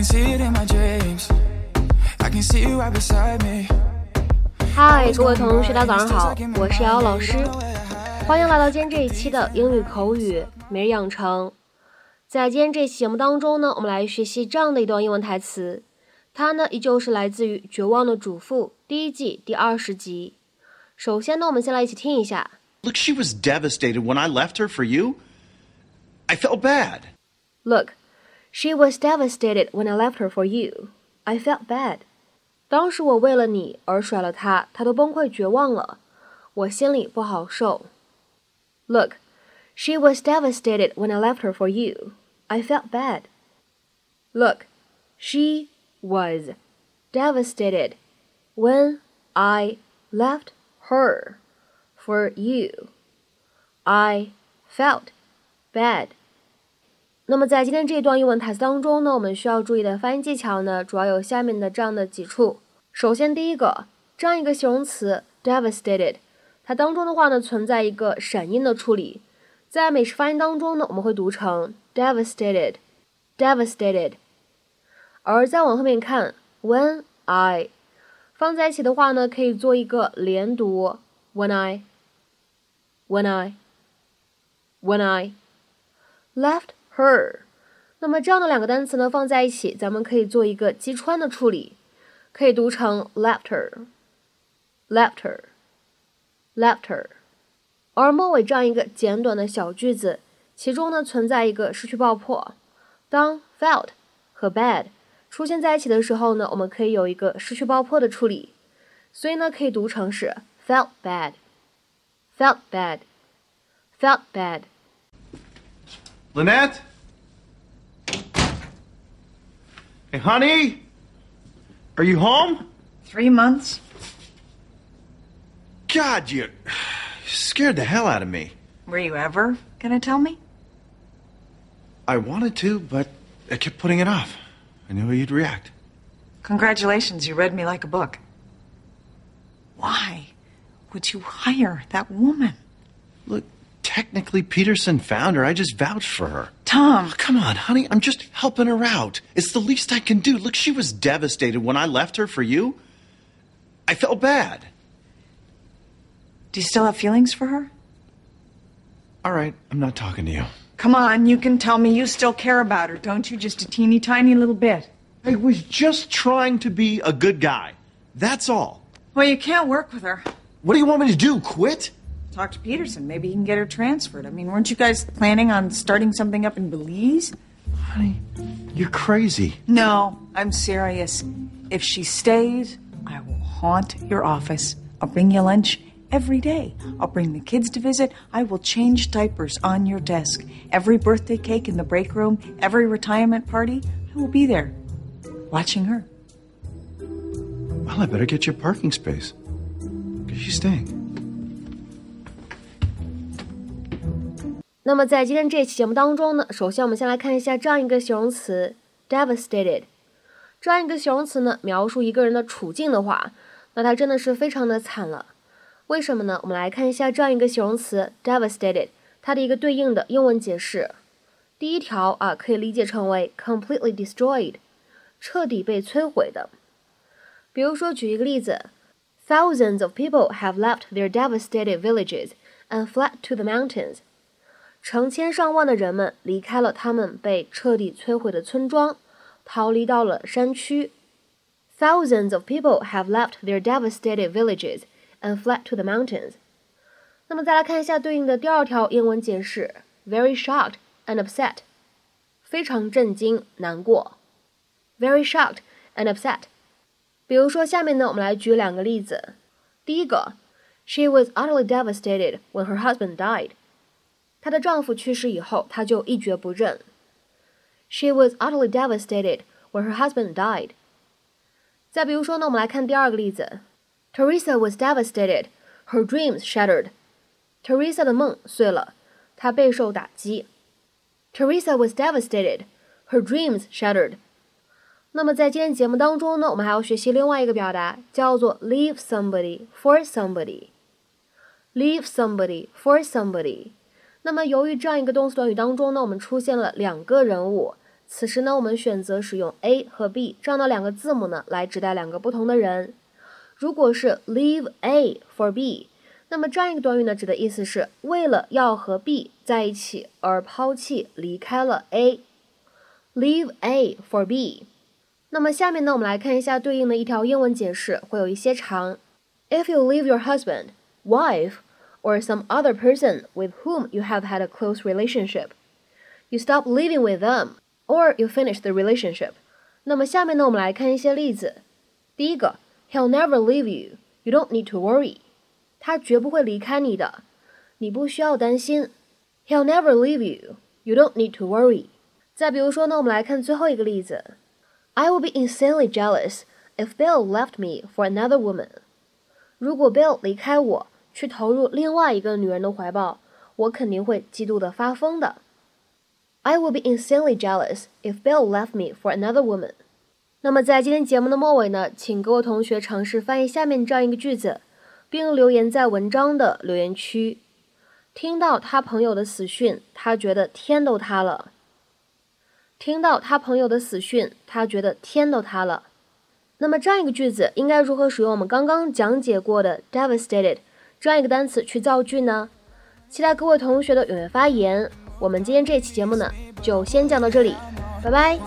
can see it in my dreams. I can see you right beside me. 嗨，各位同学，大家早上好，我是瑶瑶老师，欢迎来到今天这一期的英语口语每日养成。在今天这期节目当中呢，我们来学习这样的一段英文台词，它呢依旧是来自于《绝望的主妇》第一季第二十集。首先呢，我们先来一起听一下。 Look, she was devastated when I left her for you. I felt bad. Look, she was devastated when I left her for you. I felt bad. 当时我为了你而甩了她，她都崩溃绝望了，我心里不好受。Look, she was devastated when I left her for you. I felt bad. Look, she was devastated when I left her for you. I felt bad. 那么在今天这一段英文台词当中呢，我们需要注意的发音技巧呢，主要有下面的这样的几处。首先，第一个，这样一个形容词 devastated，它当中的话呢存在一个闪音的处理，在美式发音当中呢，我们会读成 devastated，devastated。而再往后面看，when I 放在一起的话呢，可以做一个连读，when I，when I，when I left her。那么这样的两个单词呢放在一起，咱们可以做一个击穿的处理，可以读成 laughter，laughter，laughter。而末尾这样一个简短的小句子，其中呢存在一个失去爆破。当 felt 和 bad 出现在一起的时候呢，我们可以有一个失去爆破的处理，所以呢可以读成是 felt bad，felt bad，felt bad。Lynette? Hey, honey? Are you home? Three months? God, you scared the hell out of me. Were you ever gonna tell me? I wanted to, but I kept putting it off. I knew how you'd react. Congratulations, you read me like a book. Why would you hire that woman? Look, technically Peterson found her. I just vouched for her. Tom, Oh, come on, honey. I'm just helping her out. It's the least I can do. Look, she was devastated when I left her for you. I felt bad. do you still have feelings for her? All right, I'm not talking to you. Come on, you can tell me you still care about her, don't you? Just a teeny tiny little bit. I was just trying to be a good guy. That's all. Well, you can't work with her. What do you want me to do? Quit? Talk to Peterson. Maybe he can get her transferred. I mean, weren't you guys planning on starting something up in Belize? Honey, you're crazy. No, I'm serious. If she stays, I will haunt your office. I'll bring you lunch every day. I'll bring the kids to visit. I will change diapers on your desk. Every birthday cake in the break room, every retirement party, I will be there, watching her. Well, I better get you a parking space. Because she's staying. 那么在今天这期节目当中呢，首先我们先来看一下这样一个形容词 devastated。这样一个形容词呢，描述一个人的处境的话，那他真的是非常的惨了。为什么呢？我们来看一下这样一个形容词 devastated，它的一个对应的英文解释。第一条啊，可以理解成为 completely destroyed，彻底被摧毁的。比如说，举一个例子，Thousands of people have left their devastated villages and fled to the mountains。成千上万的人们离开了他们被彻底摧毁的村庄，逃离到了山区。Thousands of people have left their devastated villages and fled to the mountains。那么再来看一下对应的第二条英文解释：very shocked and upset，非常震惊、难过。very shocked and upset。比如说下面呢，我们来举两个例子。第一个，She was utterly devastated when her husband died。 她的丈夫去世以后，她就一蹶不振。She was utterly devastated when her husband died。再比如说呢，我们来看第二个例子，Teresa was devastated, her dreams shattered。Teresa 的梦碎了，她备受打击。Teresa was devastated, her dreams shattered。那么在今天节目当中呢，我们还要学习另外一个表达，叫做 leave somebody for somebody。leave somebody for somebody。 那么由于这样一个动词短语当中呢，我们出现了两个人物，此时呢，我们选择使用 a 和 b 这样的两个字母呢，来指代两个不同的人。如果是 leave a for b，那么这样一个短语呢，指的意思是为了要和 b 在一起而抛弃离开了 a。leave a for b。那么下面呢，我们来看一下对应的一条英文解释，会有一些长。If you leave your husband, wife, or some other person with whom you have had a close relationship, you stop living with them, or you finish the relationship. 那么下面呢，我们来看一些例子。第一个，He'll never leave you. You don't need to worry. 他绝不会离开你的，你不需要担心。He'll never leave you. You don't need to worry. 再比如说呢，我们来看最后一个例子。I will be insanely jealous if Bill left me for another woman. 如果 Bill 离开我， 去投入另外一个女人的怀抱，我肯定会嫉妒的发疯的。I will be insanely jealous if Bill left me for another woman. 那么在今天节目的末尾呢，请各位同学尝试翻译下面这样一个句子，并留言在文章的留言区。听到他朋友的死讯，他觉得天都塌了。听到他朋友的死讯，他觉得天都塌了。那么这样一个句子应该如何使用我们刚刚讲解过的 devastated 这样一个单词去造句呢？期待各位同学的踊跃发言。我们今天这期节目呢，就先讲到这里，拜拜。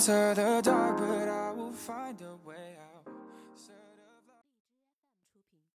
into the